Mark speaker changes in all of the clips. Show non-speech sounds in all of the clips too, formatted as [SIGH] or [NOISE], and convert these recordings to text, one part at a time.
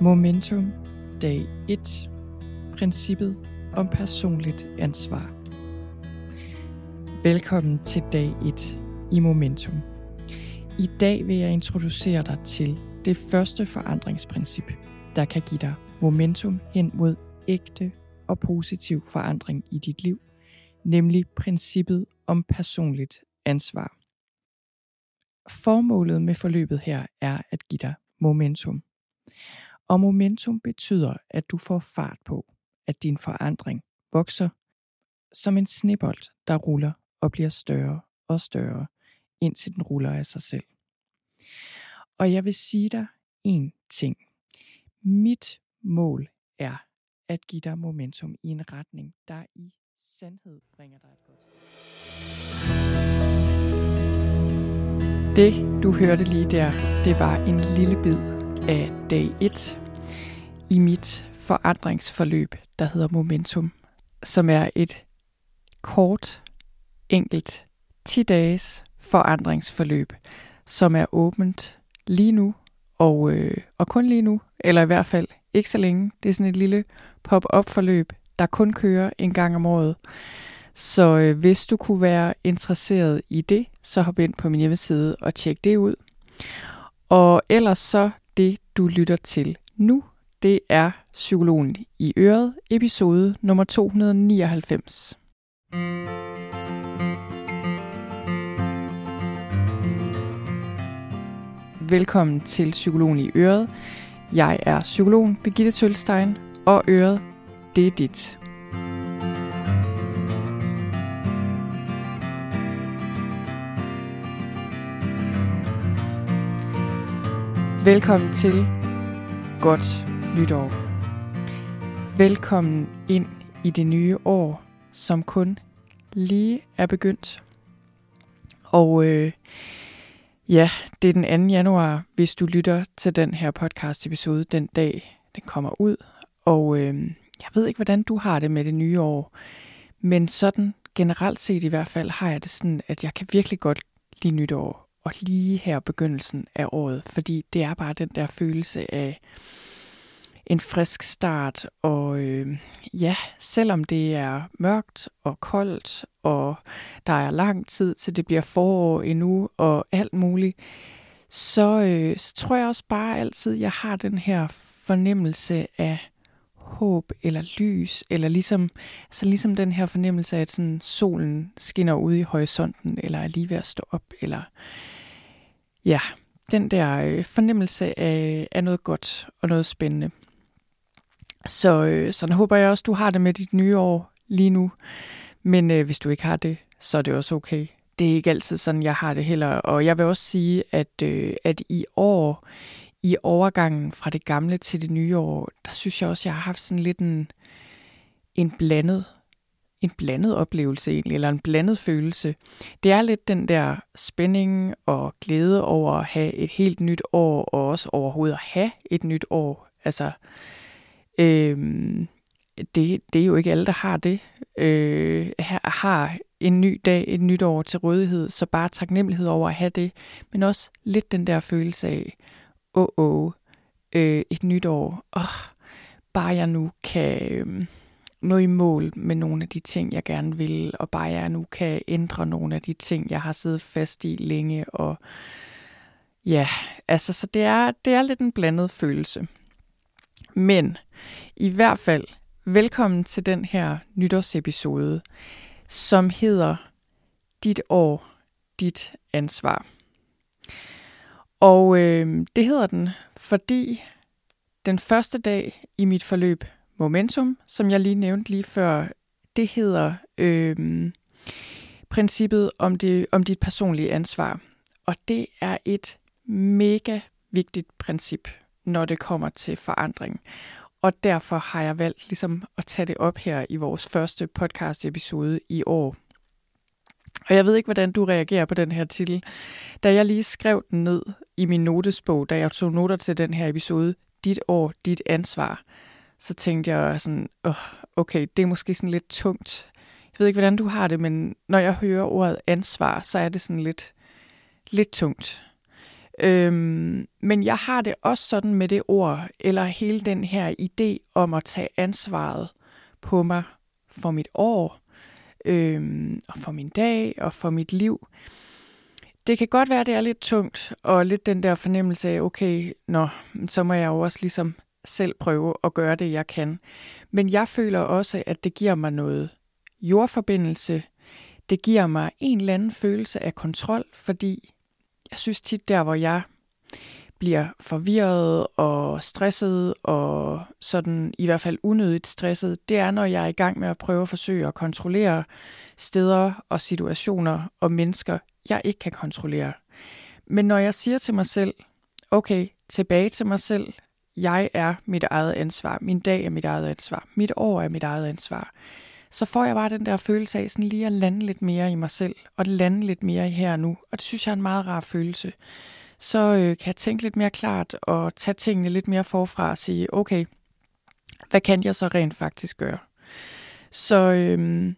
Speaker 1: Momentum dag 1. Princippet om personligt ansvar. Velkommen til dag 1 i Momentum. I dag vil jeg introducere dig til det første forandringsprincip, der kan give dig momentum hen mod ægte og positiv forandring i dit liv, nemlig princippet om personligt ansvar. Formålet med forløbet her er at give dig momentum. Og momentum betyder, at du får fart på, at din forandring vokser som en snebold, der ruller og bliver større og større, indtil den ruller af sig selv. Og jeg vil sige dig en ting. Mit mål er at give dig momentum i en retning, der i sandhed bringer dig et godt Det, du hørte lige der, det var en lille bid af dag 1 i mit forandringsforløb, der hedder Momentum, som er et kort, enkelt 10 dages forandringsforløb, som er åbent lige nu, og, øh, og kun lige nu, eller i hvert fald ikke så længe. Det er sådan et lille pop-up forløb, der kun kører en gang om året. Så øh, hvis du kunne være interesseret i det, så hop ind på min hjemmeside og tjek det ud. Og ellers så det, du lytter til nu, det er Psykologen i Øret, episode nummer 299. Velkommen til Psykologen i Øret. Jeg er psykologen Birgitte Sølstein, og Øret, det er dit. Velkommen til Godt Nytår. Velkommen ind i det nye år, som kun lige er begyndt. Og øh, ja, det er den 2. januar, hvis du lytter til den her podcast episode den dag, den kommer ud. Og øh, jeg ved ikke, hvordan du har det med det nye år, men sådan generelt set i hvert fald har jeg det sådan, at jeg kan virkelig godt lide nytår og lige her begyndelsen af året, fordi det er bare den der følelse af en frisk start, og øh, ja, selvom det er mørkt og koldt, og der er lang tid til det bliver forår endnu, og alt muligt, så, øh, så tror jeg også bare altid, jeg har den her fornemmelse af håb eller lys, eller ligesom, altså ligesom den her fornemmelse af, at sådan solen skinner ud i horisonten, eller er lige ved at stå op, eller ja, den der øh, fornemmelse af, af noget godt og noget spændende. Så øh, sådan håber jeg også, du har det med dit nye år lige nu. Men øh, hvis du ikke har det, så er det også okay. Det er ikke altid sådan, jeg har det heller. Og jeg vil også sige, at, øh, at i år, i overgangen fra det gamle til det nye år, der synes jeg også, jeg har haft sådan lidt en, en blandet en blandet oplevelse egentlig, eller en blandet følelse. Det er lidt den der spænding og glæde over at have et helt nyt år, og også overhovedet at have et nyt år. Altså, øhm, det, det er jo ikke alle, der har det. Øh, har en ny dag, et nyt år til rådighed, så bare taknemmelighed over at have det, men også lidt den der følelse af, åh, oh, oh, øh, et nyt år, oh, bare jeg nu kan... Øh, nå i mål med nogle af de ting, jeg gerne vil, og bare jeg nu kan ændre nogle af de ting, jeg har siddet fast i længe. Og ja, altså, så det er, det er lidt en blandet følelse. Men i hvert fald, velkommen til den her nytårsepisode, som hedder Dit år, dit ansvar. Og øh, det hedder den, fordi den første dag i mit forløb momentum, som jeg lige nævnte lige før, det hedder øh, princippet om, det, om dit personlige ansvar. Og det er et mega vigtigt princip, når det kommer til forandring. Og derfor har jeg valgt ligesom at tage det op her i vores første podcast episode i år. Og jeg ved ikke, hvordan du reagerer på den her titel. Da jeg lige skrev den ned i min notesbog, da jeg tog noter til den her episode, Dit år, dit ansvar, så tænkte jeg sådan, oh, okay, det er måske sådan lidt tungt. Jeg ved ikke, hvordan du har det, men når jeg hører ordet ansvar, så er det sådan lidt, lidt tungt. Øhm, men jeg har det også sådan med det ord, eller hele den her idé om at tage ansvaret på mig for mit år, øhm, og for min dag, og for mit liv. Det kan godt være, det er lidt tungt, og lidt den der fornemmelse af, okay, nå, så må jeg jo også ligesom selv prøve at gøre det, jeg kan. Men jeg føler også, at det giver mig noget jordforbindelse. Det giver mig en eller anden følelse af kontrol, fordi jeg synes tit der, hvor jeg bliver forvirret og stresset og sådan i hvert fald unødigt stresset, det er, når jeg er i gang med at prøve at forsøge at kontrollere steder og situationer og mennesker, jeg ikke kan kontrollere. Men når jeg siger til mig selv, okay, tilbage til mig selv, jeg er mit eget ansvar, min dag er mit eget ansvar, mit år er mit eget ansvar, så får jeg bare den der følelse af sådan lige at lande lidt mere i mig selv, og lande lidt mere i her og nu. Og det synes jeg er en meget rar følelse. Så øh, kan jeg tænke lidt mere klart og tage tingene lidt mere forfra og sige, okay, hvad kan jeg så rent faktisk gøre? Så, øh,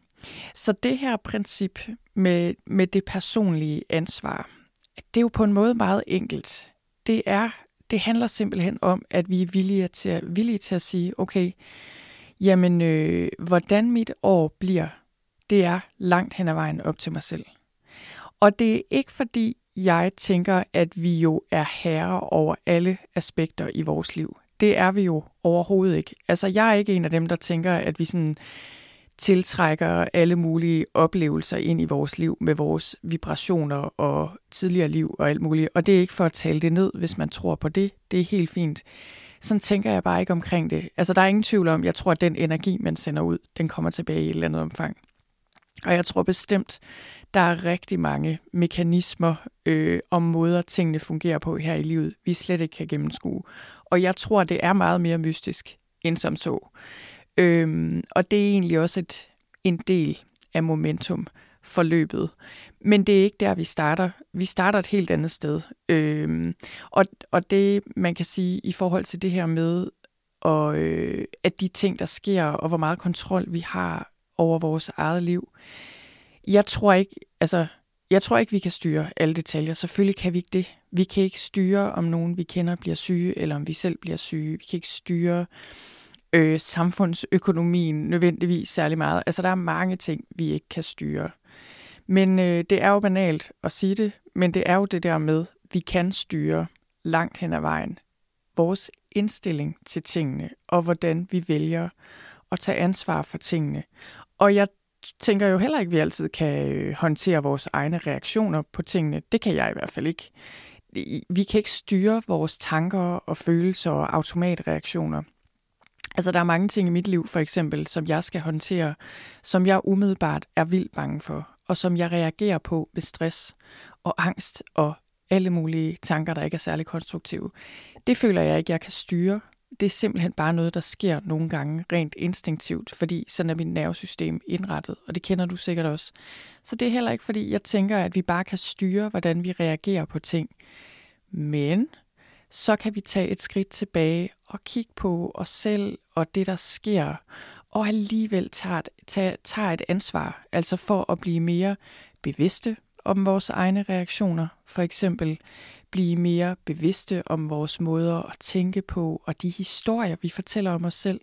Speaker 1: så det her princip med, med det personlige ansvar, det er jo på en måde meget enkelt. Det er det handler simpelthen om, at vi er villige til at, villige til at sige, okay, jamen, øh, hvordan mit år bliver, det er langt hen ad vejen op til mig selv. Og det er ikke fordi, jeg tænker, at vi jo er herre over alle aspekter i vores liv. Det er vi jo overhovedet ikke. Altså, jeg er ikke en af dem, der tænker, at vi sådan tiltrækker alle mulige oplevelser ind i vores liv med vores vibrationer og tidligere liv og alt muligt. Og det er ikke for at tale det ned, hvis man tror på det. Det er helt fint. Sådan tænker jeg bare ikke omkring det. Altså, der er ingen tvivl om, jeg tror, at den energi, man sender ud, den kommer tilbage i et eller andet omfang. Og jeg tror bestemt, der er rigtig mange mekanismer øh, og måder, tingene fungerer på her i livet, vi slet ikke kan gennemskue. Og jeg tror, det er meget mere mystisk end som så. Øhm, og det er egentlig også et, en del af momentum forløbet. Men det er ikke der, vi starter. Vi starter et helt andet sted. Øhm, og, og det, man kan sige i forhold til det her med, og, øh, at de ting, der sker, og hvor meget kontrol vi har over vores eget liv. Jeg tror ikke, altså, jeg tror ikke, vi kan styre alle detaljer. Selvfølgelig kan vi ikke det. Vi kan ikke styre, om nogen vi kender bliver syge, eller om vi selv bliver syge. Vi kan ikke styre, øh, øh, samfundsøkonomien nødvendigvis særlig meget. Altså, der er mange ting, vi ikke kan styre. Men øh, det er jo banalt at sige det, men det er jo det der med, vi kan styre langt hen ad vejen vores indstilling til tingene, og hvordan vi vælger at tage ansvar for tingene. Og jeg tænker jo heller ikke, at vi altid kan øh, håndtere vores egne reaktioner på tingene. Det kan jeg i hvert fald ikke. Vi kan ikke styre vores tanker og følelser og automatreaktioner. Altså, der er mange ting i mit liv, for eksempel, som jeg skal håndtere, som jeg umiddelbart er vildt bange for, og som jeg reagerer på med stress og angst og alle mulige tanker, der ikke er særlig konstruktive. Det føler jeg ikke, jeg kan styre. Det er simpelthen bare noget, der sker nogle gange rent instinktivt, fordi sådan er mit nervesystem indrettet, og det kender du sikkert også. Så det er heller ikke, fordi jeg tænker, at vi bare kan styre, hvordan vi reagerer på ting. Men så kan vi tage et skridt tilbage og kigge på os selv og det, der sker, og alligevel tager et, tager, tager et ansvar, altså for at blive mere bevidste om vores egne reaktioner, for eksempel blive mere bevidste om vores måder at tænke på, og de historier, vi fortæller om os selv,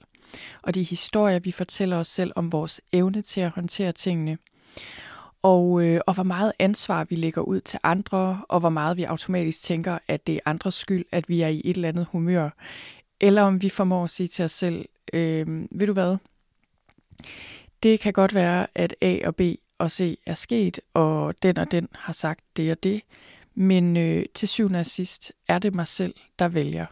Speaker 1: og de historier, vi fortæller os selv om vores evne til at håndtere tingene og, øh, og hvor meget ansvar vi lægger ud til andre, og hvor meget vi automatisk tænker, at det er andres skyld, at vi er i et eller andet humør, eller om vi formår at sige til os selv, øh, ved du hvad, det kan godt være, at A og B og C er sket, og den og den har sagt det og det, men øh, til syvende og sidst er det mig selv, der vælger,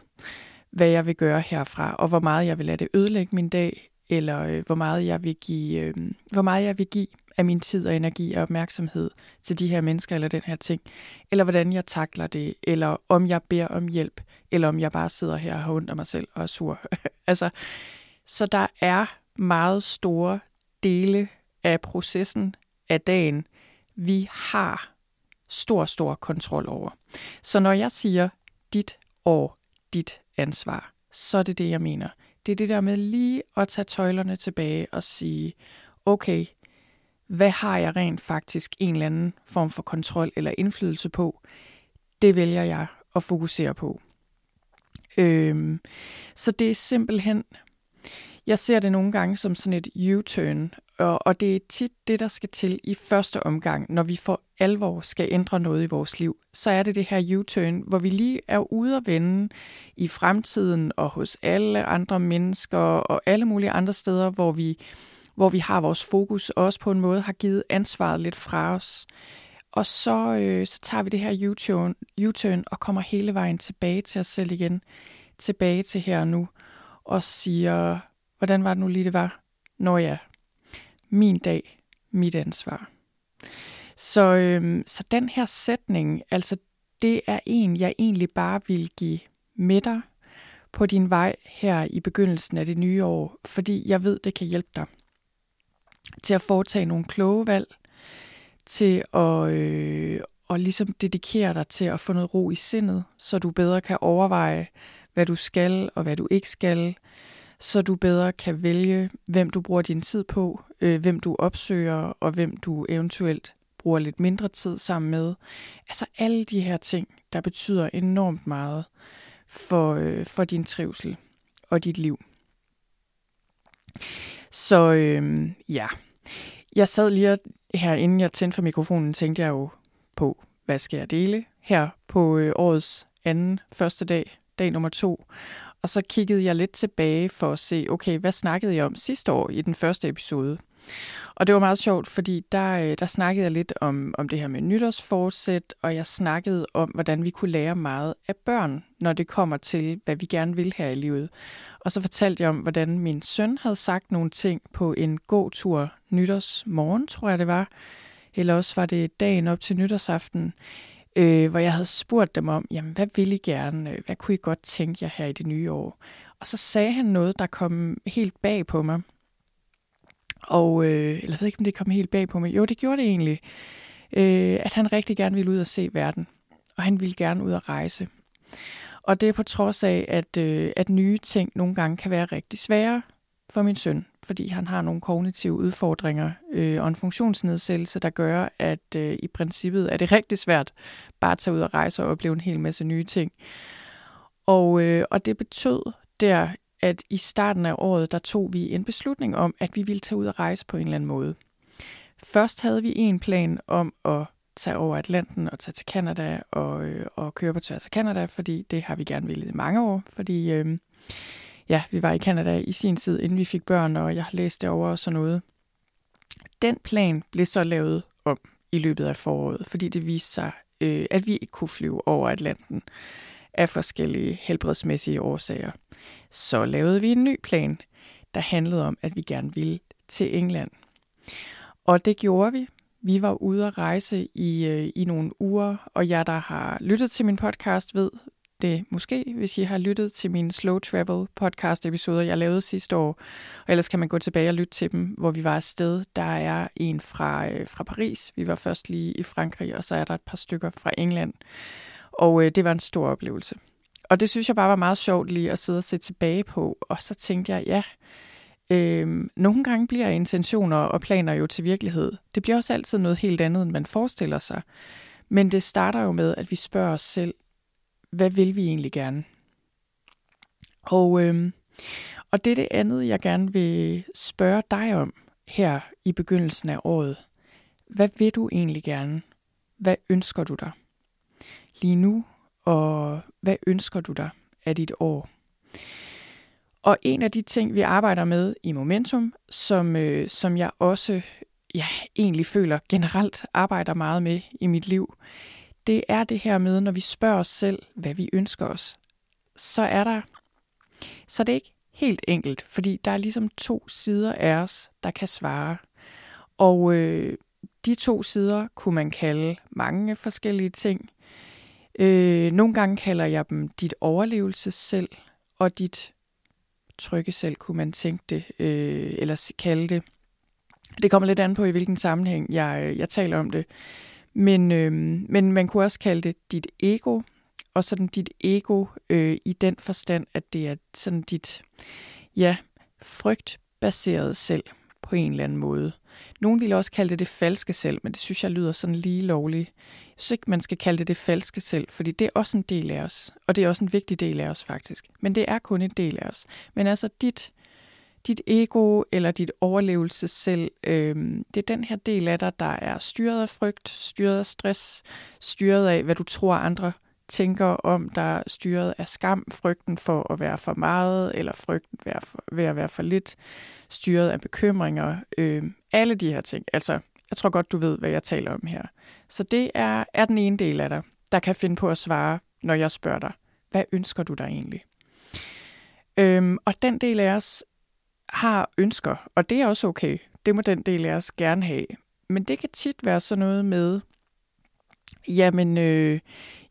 Speaker 1: hvad jeg vil gøre herfra, og hvor meget jeg vil lade det ødelægge min dag, eller øh, hvor meget jeg vil give, øh, hvor meget jeg vil give af min tid og energi og opmærksomhed til de her mennesker eller den her ting, eller hvordan jeg takler det, eller om jeg beder om hjælp, eller om jeg bare sidder her og har ondt af mig selv og er sur. [LAUGHS] altså, så der er meget store dele af processen af dagen, vi har stor, stor kontrol over. Så når jeg siger dit år, dit ansvar, så er det det, jeg mener. Det er det der med lige at tage tøjlerne tilbage og sige, okay, hvad har jeg rent faktisk en eller anden form for kontrol eller indflydelse på? Det vælger jeg at fokusere på. Øhm, så det er simpelthen, jeg ser det nogle gange som sådan et U-turn, og, og det er tit det, der skal til i første omgang, når vi for alvor skal ændre noget i vores liv. Så er det det her U-turn, hvor vi lige er ude at vende i fremtiden og hos alle andre mennesker og alle mulige andre steder, hvor vi, hvor vi har vores fokus og også på en måde har givet ansvaret lidt fra os. Og så, øh, så tager vi det her U-turn, U-turn og kommer hele vejen tilbage til os selv igen. Tilbage til her og nu. Og siger, hvordan var det nu lige det var? Nå ja, min dag, mit ansvar. Så, øh, så den her sætning, altså det er en, jeg egentlig bare vil give med dig på din vej her i begyndelsen af det nye år, fordi jeg ved, det kan hjælpe dig til at foretage nogle kloge valg, til at, øh, og ligesom dedikere dig til at få noget ro i sindet, så du bedre kan overveje, hvad du skal og hvad du ikke skal, så du bedre kan vælge, hvem du bruger din tid på, øh, hvem du opsøger, og hvem du eventuelt bruger lidt mindre tid sammen med. Altså alle de her ting, der betyder enormt meget for, øh, for din trivsel og dit liv. Så øh, ja, jeg sad lige her, inden jeg tændte for mikrofonen, tænkte jeg jo på, hvad skal jeg dele her på øh, årets anden første dag, dag nummer to. Og så kiggede jeg lidt tilbage for at se, okay, hvad snakkede jeg om sidste år i den første episode? Og det var meget sjovt, fordi der, øh, der snakkede jeg lidt om, om det her med nytårsforsæt, og jeg snakkede om, hvordan vi kunne lære meget af børn, når det kommer til, hvad vi gerne vil her i livet. Og så fortalte jeg om, hvordan min søn havde sagt nogle ting på en god tur nytårsmorgen, tror jeg det var. Eller også var det dagen op til nytårsaften, øh, hvor jeg havde spurgt dem om, jamen hvad vil I gerne? Hvad kunne I godt tænke jer her i det nye år? Og så sagde han noget, der kom helt bag på mig. Og, øh, eller jeg ved ikke, om det kom helt bag på mig. Jo, det gjorde det egentlig. Øh, at han rigtig gerne ville ud og se verden. Og han ville gerne ud og rejse. Og det er på trods af, at, øh, at nye ting nogle gange kan være rigtig svære for min søn, fordi han har nogle kognitive udfordringer øh, og en funktionsnedsættelse, der gør, at øh, i princippet er det rigtig svært bare at tage ud og rejse og opleve en hel masse nye ting. Og, øh, og det betød der at i starten af året, der tog vi en beslutning om, at vi ville tage ud og rejse på en eller anden måde. Først havde vi en plan om at tage over Atlanten og tage til Canada og, øh, og køre på tværs af Canada, fordi det har vi gerne ville i mange år, fordi øh, ja, vi var i Canada i sin tid, inden vi fik børn, og jeg har læst det over og sådan noget. Den plan blev så lavet om i løbet af foråret, fordi det viste sig, øh, at vi ikke kunne flyve over Atlanten af forskellige helbredsmæssige årsager. Så lavede vi en ny plan, der handlede om, at vi gerne ville til England. Og det gjorde vi. Vi var ude at rejse i, øh, i nogle uger, og jeg, der har lyttet til min podcast, ved det måske, hvis I har lyttet til mine Slow Travel podcast episoder, jeg lavede sidste år. Og ellers kan man gå tilbage og lytte til dem, hvor vi var afsted. Der er en fra, øh, fra Paris. Vi var først lige i Frankrig, og så er der et par stykker fra England. Og øh, det var en stor oplevelse. Og det synes jeg bare var meget sjovt lige at sidde og se tilbage på. Og så tænkte jeg, ja, øh, nogle gange bliver intentioner og planer jo til virkelighed. Det bliver også altid noget helt andet, end man forestiller sig. Men det starter jo med, at vi spørger os selv, hvad vil vi egentlig gerne? Og, øh, og det er det andet, jeg gerne vil spørge dig om her i begyndelsen af året. Hvad vil du egentlig gerne? Hvad ønsker du dig? lige nu, og hvad ønsker du dig af dit år? Og en af de ting, vi arbejder med i Momentum, som, øh, som jeg også ja, egentlig føler generelt arbejder meget med i mit liv, det er det her med, når vi spørger os selv, hvad vi ønsker os, så er der, så det er ikke helt enkelt, fordi der er ligesom to sider af os, der kan svare. Og øh, de to sider kunne man kalde mange forskellige ting. Øh, nogle gange kalder jeg dem dit overlevelsessel og dit trygge selv, kunne man tænke det, øh, eller kalde det. Det kommer lidt an på, i hvilken sammenhæng jeg, øh, jeg taler om det. Men, øh, men man kunne også kalde det dit ego, og sådan dit ego øh, i den forstand, at det er sådan dit, ja, frygtbaseret selv på en eller anden måde. Nogen vil også kalde det det falske selv, men det synes jeg lyder sådan lige lovligt. Jeg synes ikke, man skal kalde det det falske selv, fordi det er også en del af os, og det er også en vigtig del af os faktisk. Men det er kun en del af os. Men altså dit, dit ego eller dit overlevelsessel, øh, det er den her del af dig, der er styret af frygt, styret af stress, styret af, hvad du tror andre tænker om, der er styret af skam, frygten for at være for meget, eller frygten ved at være for lidt, styret af bekymringer, øh, alle de her ting. Altså, jeg tror godt, du ved, hvad jeg taler om her. Så det er, er den ene del af dig, der kan finde på at svare, når jeg spørger dig, hvad ønsker du dig egentlig? Øhm, og den del af os har ønsker, og det er også okay. Det må den del af os gerne have. Men det kan tit være sådan noget med, jamen, øh,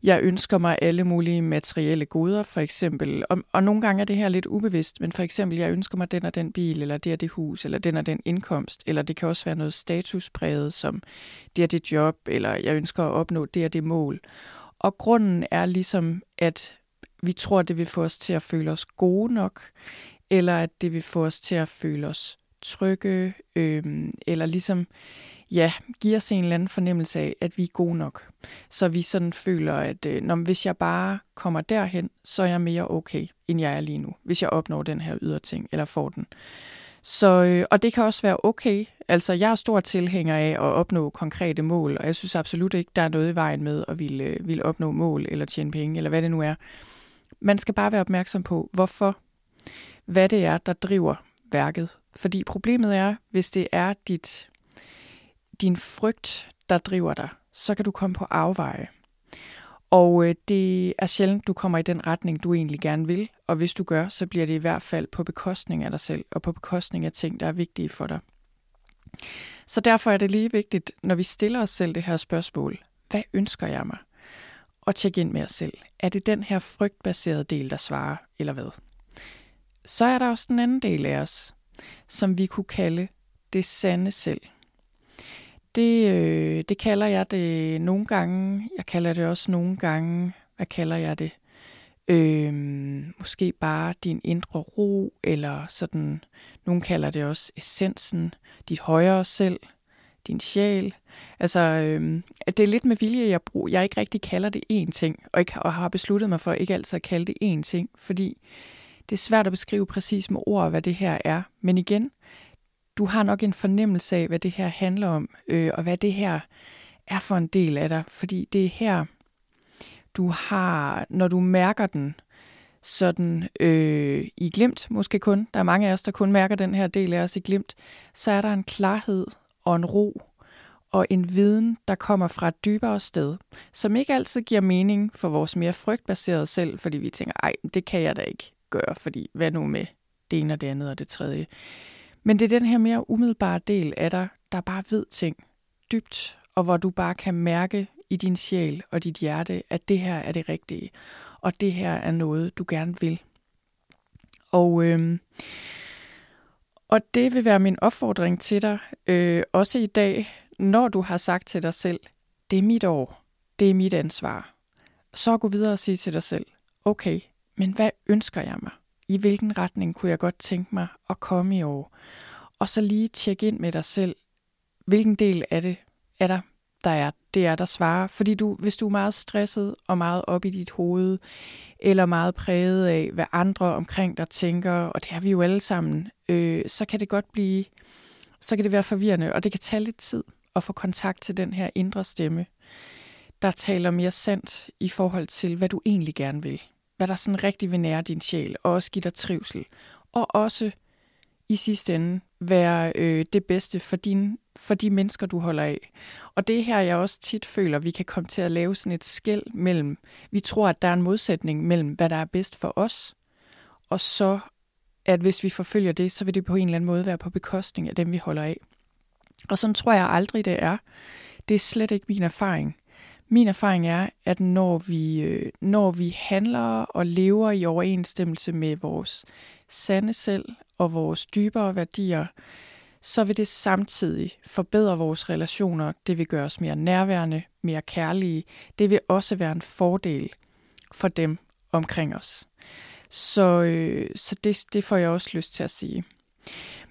Speaker 1: jeg ønsker mig alle mulige materielle goder, for eksempel. Og, og nogle gange er det her lidt ubevidst, men for eksempel, jeg ønsker mig den og den bil, eller det og det hus, eller den og den indkomst, eller det kan også være noget statuspræget, som det og det job, eller jeg ønsker at opnå det og det mål. Og grunden er ligesom, at vi tror, det vil få os til at føle os gode nok, eller at det vil få os til at føle os trygge, øh, eller ligesom ja, giver os en eller anden fornemmelse af, at vi er gode nok. Så vi sådan føler, at øh, når, hvis jeg bare kommer derhen, så er jeg mere okay, end jeg er lige nu, hvis jeg opnår den her yderting ting, eller får den. Så, øh, og det kan også være okay. Altså, jeg er stor tilhænger af at opnå konkrete mål, og jeg synes absolut ikke, der er noget i vejen med at ville, øh, ville opnå mål, eller tjene penge, eller hvad det nu er. Man skal bare være opmærksom på, hvorfor, hvad det er, der driver værket. Fordi problemet er, hvis det er dit din frygt, der driver dig, så kan du komme på afveje. Og øh, det er sjældent, du kommer i den retning, du egentlig gerne vil, og hvis du gør, så bliver det i hvert fald på bekostning af dig selv, og på bekostning af ting, der er vigtige for dig. Så derfor er det lige vigtigt, når vi stiller os selv det her spørgsmål, hvad ønsker jeg mig? Og tjek ind med os selv. Er det den her frygtbaserede del, der svarer, eller hvad? Så er der også den anden del af os, som vi kunne kalde det sande selv. Det, øh, det kalder jeg det nogle gange. Jeg kalder det også nogle gange. Hvad kalder jeg det? Øh, måske bare din indre ro, eller sådan. Nogle kalder det også essensen, dit højere selv, din sjæl. Altså, øh, det er lidt med vilje, jeg bruger. Jeg ikke rigtig kalder det én ting, og, ikke, og har besluttet mig for ikke altid at kalde det én ting, fordi det er svært at beskrive præcis med ord, hvad det her er. Men igen, du har nok en fornemmelse af, hvad det her handler om, øh, og hvad det her er for en del af dig. Fordi det er her, du har, når du mærker den, sådan øh, i glimt måske kun, der er mange af os, der kun mærker den her del af os i glimt, så er der en klarhed og en ro og en viden, der kommer fra et dybere sted, som ikke altid giver mening for vores mere frygtbaserede selv, fordi vi tænker, ej, det kan jeg da ikke gøre, fordi hvad nu med det ene og det andet og det tredje. Men det er den her mere umiddelbare del af dig, der bare ved ting dybt, og hvor du bare kan mærke i din sjæl og dit hjerte, at det her er det rigtige, og det her er noget, du gerne vil. Og, øh, og det vil være min opfordring til dig, øh, også i dag, når du har sagt til dig selv, det er mit år, det er mit ansvar. Så gå videre og sige til dig selv, okay, men hvad ønsker jeg mig? I hvilken retning kunne jeg godt tænke mig at komme i år. Og så lige tjekke ind med dig selv, hvilken del af det er der, der er, det er, der svarer. Fordi du, hvis du er meget stresset og meget op i dit hoved, eller meget præget af, hvad andre omkring dig tænker, og det har vi jo alle sammen, øh, så kan det godt blive, så kan det være forvirrende, og det kan tage lidt tid at få kontakt til den her indre stemme, der taler mere sandt i forhold til, hvad du egentlig gerne vil hvad der sådan rigtig vil nære din sjæl, og også give dig trivsel. Og også i sidste ende være øh, det bedste for, din, for de mennesker, du holder af. Og det er her, jeg også tit føler, vi kan komme til at lave sådan et skæld mellem, vi tror, at der er en modsætning mellem, hvad der er bedst for os, og så, at hvis vi forfølger det, så vil det på en eller anden måde være på bekostning af dem, vi holder af. Og sådan tror jeg aldrig, det er. Det er slet ikke min erfaring. Min erfaring er, at når vi, øh, når vi handler og lever i overensstemmelse med vores sande selv og vores dybere værdier, så vil det samtidig forbedre vores relationer. Det vil gøre os mere nærværende, mere kærlige. Det vil også være en fordel for dem omkring os. Så, øh, så det, det får jeg også lyst til at sige.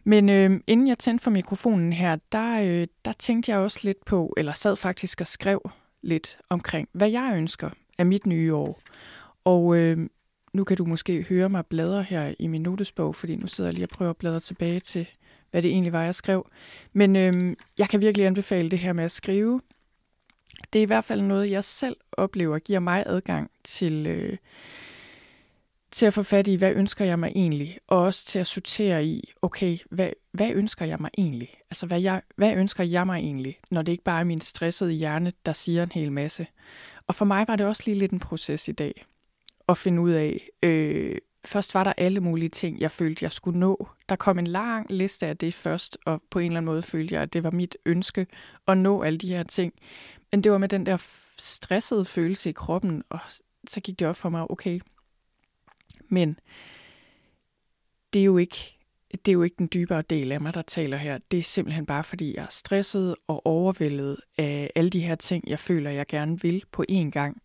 Speaker 1: Men øh, inden jeg tændte for mikrofonen her, der, øh, der tænkte jeg også lidt på, eller sad faktisk og skrev lidt omkring, hvad jeg ønsker af mit nye år. Og øh, nu kan du måske høre mig bladre her i min notesbog, fordi nu sidder jeg lige og prøver at bladre tilbage til, hvad det egentlig var, jeg skrev. Men øh, jeg kan virkelig anbefale det her med at skrive. Det er i hvert fald noget, jeg selv oplever, giver mig adgang til, øh, til at få fat i, hvad ønsker jeg mig egentlig, og også til at sortere i, okay, hvad, hvad ønsker jeg mig egentlig? Altså, hvad, jeg, hvad ønsker jeg mig egentlig, når det ikke bare er min stressede hjerne, der siger en hel masse? Og for mig var det også lige lidt en proces i dag, at finde ud af, øh, først var der alle mulige ting, jeg følte, jeg skulle nå. Der kom en lang liste af det først, og på en eller anden måde følte jeg, at det var mit ønske at nå alle de her ting. Men det var med den der stressede følelse i kroppen, og så gik det op for mig, okay, men det er jo ikke det er jo ikke den dybere del af mig, der taler her. Det er simpelthen bare, fordi jeg er stresset og overvældet af alle de her ting, jeg føler, jeg gerne vil på én gang.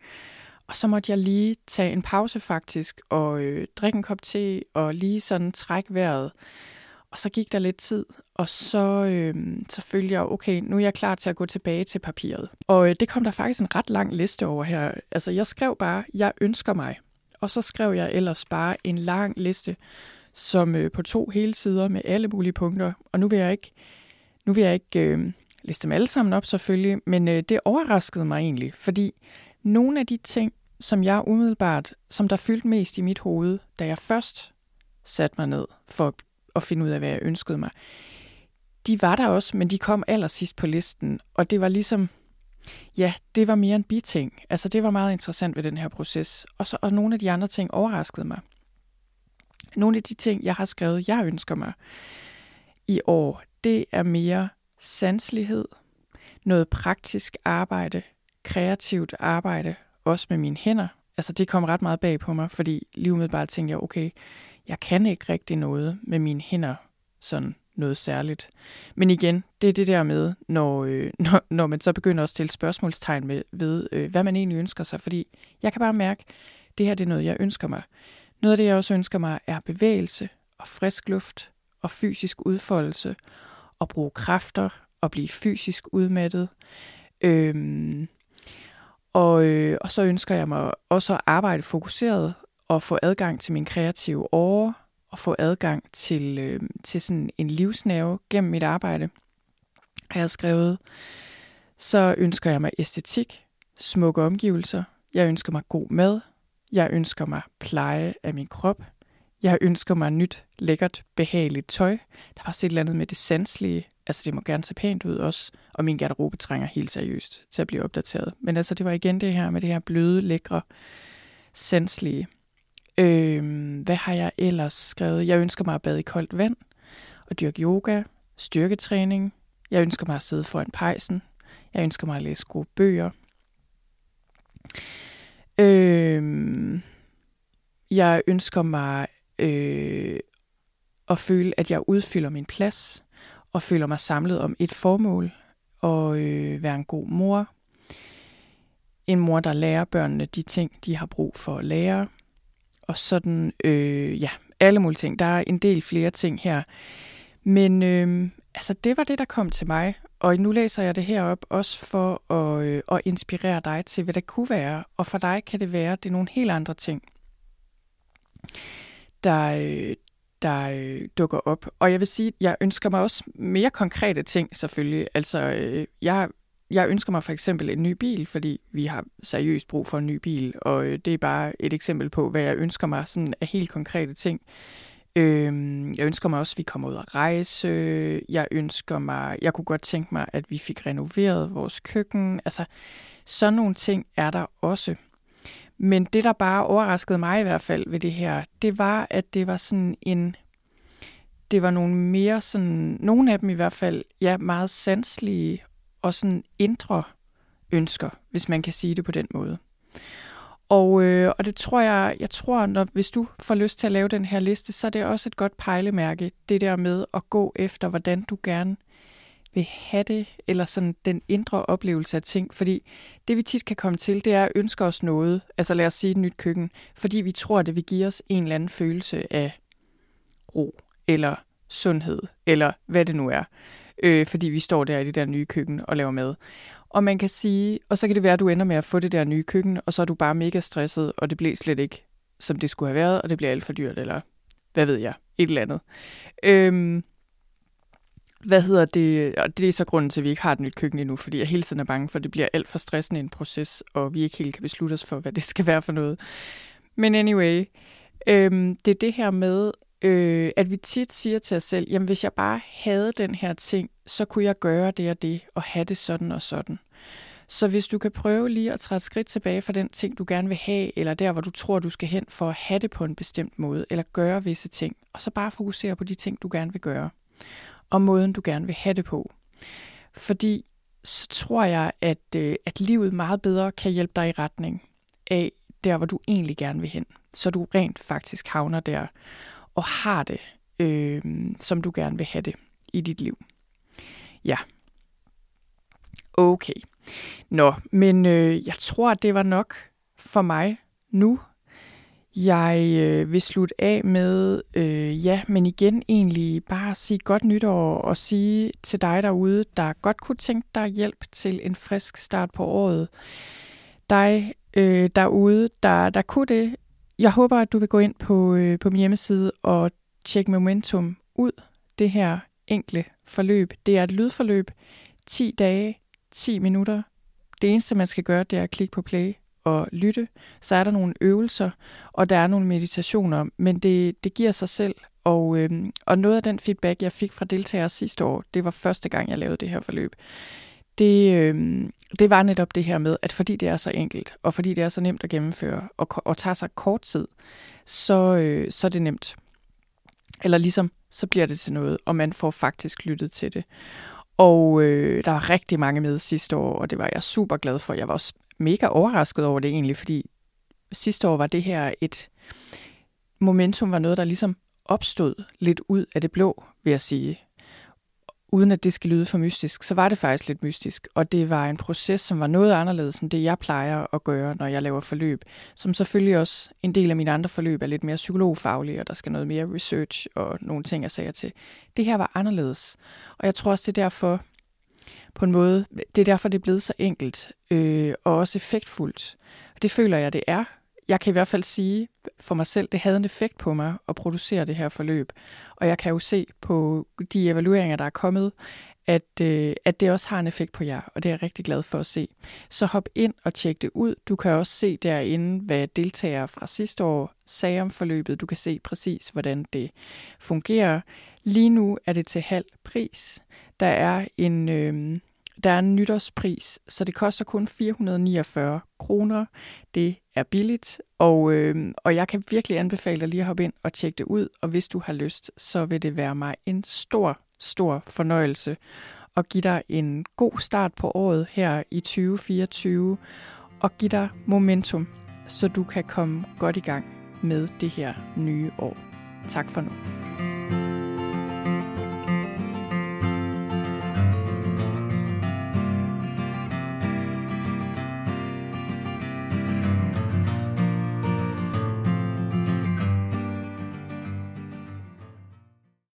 Speaker 1: Og så måtte jeg lige tage en pause faktisk, og øh, drikke en kop te, og lige sådan trække vejret. Og så gik der lidt tid, og så, øh, så følte jeg, okay, nu er jeg klar til at gå tilbage til papiret. Og øh, det kom der faktisk en ret lang liste over her. Altså, jeg skrev bare, jeg ønsker mig. Og så skrev jeg ellers bare en lang liste, som øh, på to hele sider med alle mulige punkter. Og nu vil jeg ikke, nu vil jeg ikke øh, liste dem alle sammen op selvfølgelig, men øh, det overraskede mig egentlig, fordi nogle af de ting, som jeg umiddelbart, som der fyldte mest i mit hoved, da jeg først satte mig ned for at finde ud af, hvad jeg ønskede mig, de var der også, men de kom allersidst på listen, og det var ligesom, ja, det var mere en biting. Altså, det var meget interessant ved den her proces. Og, så, og nogle af de andre ting overraskede mig. Nogle af de ting, jeg har skrevet, jeg ønsker mig i år, det er mere sanslighed, noget praktisk arbejde, kreativt arbejde, også med mine hænder. Altså det kom ret meget bag på mig, fordi lige umiddelbart tænkte jeg, okay, jeg kan ikke rigtig noget med mine hænder sådan noget særligt. Men igen, det er det der med, når, øh, [LAUGHS] når, når man så begynder at stille spørgsmålstegn med, ved, øh, hvad man egentlig ønsker sig. Fordi jeg kan bare mærke, det her det er noget, jeg ønsker mig. Noget af det, jeg også ønsker mig, er bevægelse og frisk luft og fysisk udfoldelse og bruge kræfter og blive fysisk udmattet. Øhm, og, øh, og så ønsker jeg mig også at arbejde fokuseret og få adgang til min kreative åre og få adgang til, øh, til sådan en livsnerve gennem mit arbejde, har jeg skrevet. Så ønsker jeg mig æstetik, smukke omgivelser. Jeg ønsker mig god mad. Jeg ønsker mig pleje af min krop. Jeg ønsker mig nyt, lækkert, behageligt tøj. Der var også et eller andet med det sanselige. Altså, det må gerne se pænt ud også. Og min garderobe trænger helt seriøst til at blive opdateret. Men altså, det var igen det her med det her bløde, lækre, sanselige. Øh, hvad har jeg ellers skrevet? Jeg ønsker mig at bade i koldt vand og dyrke yoga, styrketræning. Jeg ønsker mig at sidde foran pejsen. Jeg ønsker mig at læse gode bøger. Øh, jeg ønsker mig øh, at føle, at jeg udfylder min plads og føler mig samlet om et formål og øh, være en god mor. En mor, der lærer børnene de ting, de har brug for at lære og sådan, øh, ja, alle mulige ting. Der er en del flere ting her. Men øh, altså, det var det, der kom til mig. Og nu læser jeg det her op også for at, øh, at inspirere dig til, hvad det kunne være. Og for dig kan det være, det er nogle helt andre ting, der, øh, der øh, dukker op. Og jeg vil sige, jeg ønsker mig også mere konkrete ting selvfølgelig. Altså, øh, jeg jeg ønsker mig for eksempel en ny bil, fordi vi har seriøst brug for en ny bil, og øh, det er bare et eksempel på, hvad jeg ønsker mig sådan af helt konkrete ting. Øhm, jeg ønsker mig også, at vi kommer ud og rejse. Jeg ønsker mig, jeg kunne godt tænke mig, at vi fik renoveret vores køkken. Altså, sådan nogle ting er der også. Men det, der bare overraskede mig i hvert fald ved det her, det var, at det var sådan en det var nogle mere sådan, nogle af dem i hvert fald, ja, meget sanselige og sådan indre ønsker, hvis man kan sige det på den måde. Og, øh, og det tror jeg, jeg tror, når, hvis du får lyst til at lave den her liste, så er det også et godt pejlemærke, det der med at gå efter, hvordan du gerne vil have det, eller sådan den indre oplevelse af ting. Fordi det vi tit kan komme til, det er at ønske os noget, altså lad os sige et nyt køkken, fordi vi tror, det vil give os en eller anden følelse af ro, eller sundhed, eller hvad det nu er, øh, fordi vi står der i det der nye køkken og laver mad. Og man kan sige, og så kan det være, at du ender med at få det der nye køkken, og så er du bare mega stresset, og det bliver slet ikke, som det skulle have været, og det bliver alt for dyrt, eller hvad ved jeg, et eller andet. Øhm, hvad hedder det? Og det er så grunden til, at vi ikke har et nyt køkken endnu, fordi jeg hele tiden er bange for, at det bliver alt for stressende en proces, og vi ikke helt kan beslutte os for, hvad det skal være for noget. Men anyway, øhm, det er det her med, øh, at vi tit siger til os selv, jamen hvis jeg bare havde den her ting, så kunne jeg gøre det og det, og have det sådan og sådan. Så hvis du kan prøve lige at træde skridt tilbage fra den ting, du gerne vil have, eller der, hvor du tror, du skal hen for at have det på en bestemt måde, eller gøre visse ting, og så bare fokusere på de ting, du gerne vil gøre, og måden, du gerne vil have det på. Fordi så tror jeg, at, øh, at livet meget bedre kan hjælpe dig i retning af der, hvor du egentlig gerne vil hen. Så du rent faktisk havner der og har det, øh, som du gerne vil have det i dit liv. Ja. Okay. Nå, men øh, jeg tror, det var nok for mig nu. Jeg øh, vil slutte af med, øh, ja, men igen egentlig bare sige godt nytår og sige til dig derude, der godt kunne tænke dig hjælp til en frisk start på året. Dig øh, derude, der, der kunne det. Jeg håber, at du vil gå ind på, øh, på min hjemmeside og tjekke Momentum ud. Det her enkle forløb. Det er et lydforløb. 10 dage, 10 minutter. Det eneste, man skal gøre, det er at klikke på play og lytte. Så er der nogle øvelser, og der er nogle meditationer, men det, det giver sig selv. Og, øh, og noget af den feedback, jeg fik fra deltagere sidste år, det var første gang, jeg lavede det her forløb. Det, øh, det var netop det her med, at fordi det er så enkelt, og fordi det er så nemt at gennemføre, og, og tager sig kort tid, så, øh, så er det nemt. Eller ligesom, så bliver det til noget, og man får faktisk lyttet til det. Og øh, der var rigtig mange med sidste år, og det var jeg super glad for. Jeg var også mega overrasket over det egentlig, fordi sidste år var det her et momentum, var noget, der ligesom opstod lidt ud af det blå, vil jeg sige uden at det skal lyde for mystisk, så var det faktisk lidt mystisk. Og det var en proces, som var noget anderledes end det, jeg plejer at gøre, når jeg laver forløb. Som selvfølgelig også en del af mine andre forløb er lidt mere psykologfaglige, og der skal noget mere research og nogle ting, jeg sige til. Det her var anderledes. Og jeg tror også, det er derfor, på en måde, det er derfor, det er blevet så enkelt øh, og også effektfuldt. Og det føler jeg, det er, jeg kan i hvert fald sige for mig selv, det havde en effekt på mig at producere det her forløb. Og jeg kan jo se på de evalueringer, der er kommet, at, øh, at det også har en effekt på jer, og det er jeg rigtig glad for at se. Så hop ind og tjek det ud. Du kan også se derinde, hvad deltagere fra sidste år sagde om forløbet. Du kan se præcis, hvordan det fungerer. Lige nu er det til halv pris. Der er en... Øh, der er en nytårspris, så det koster kun 449 kroner. Det er billigt, og, øh, og jeg kan virkelig anbefale dig lige at hoppe ind og tjekke det ud. Og hvis du har lyst, så vil det være mig en stor, stor fornøjelse at give dig en god start på året her i 2024 og give dig momentum, så du kan komme godt i gang med det her nye år. Tak for nu.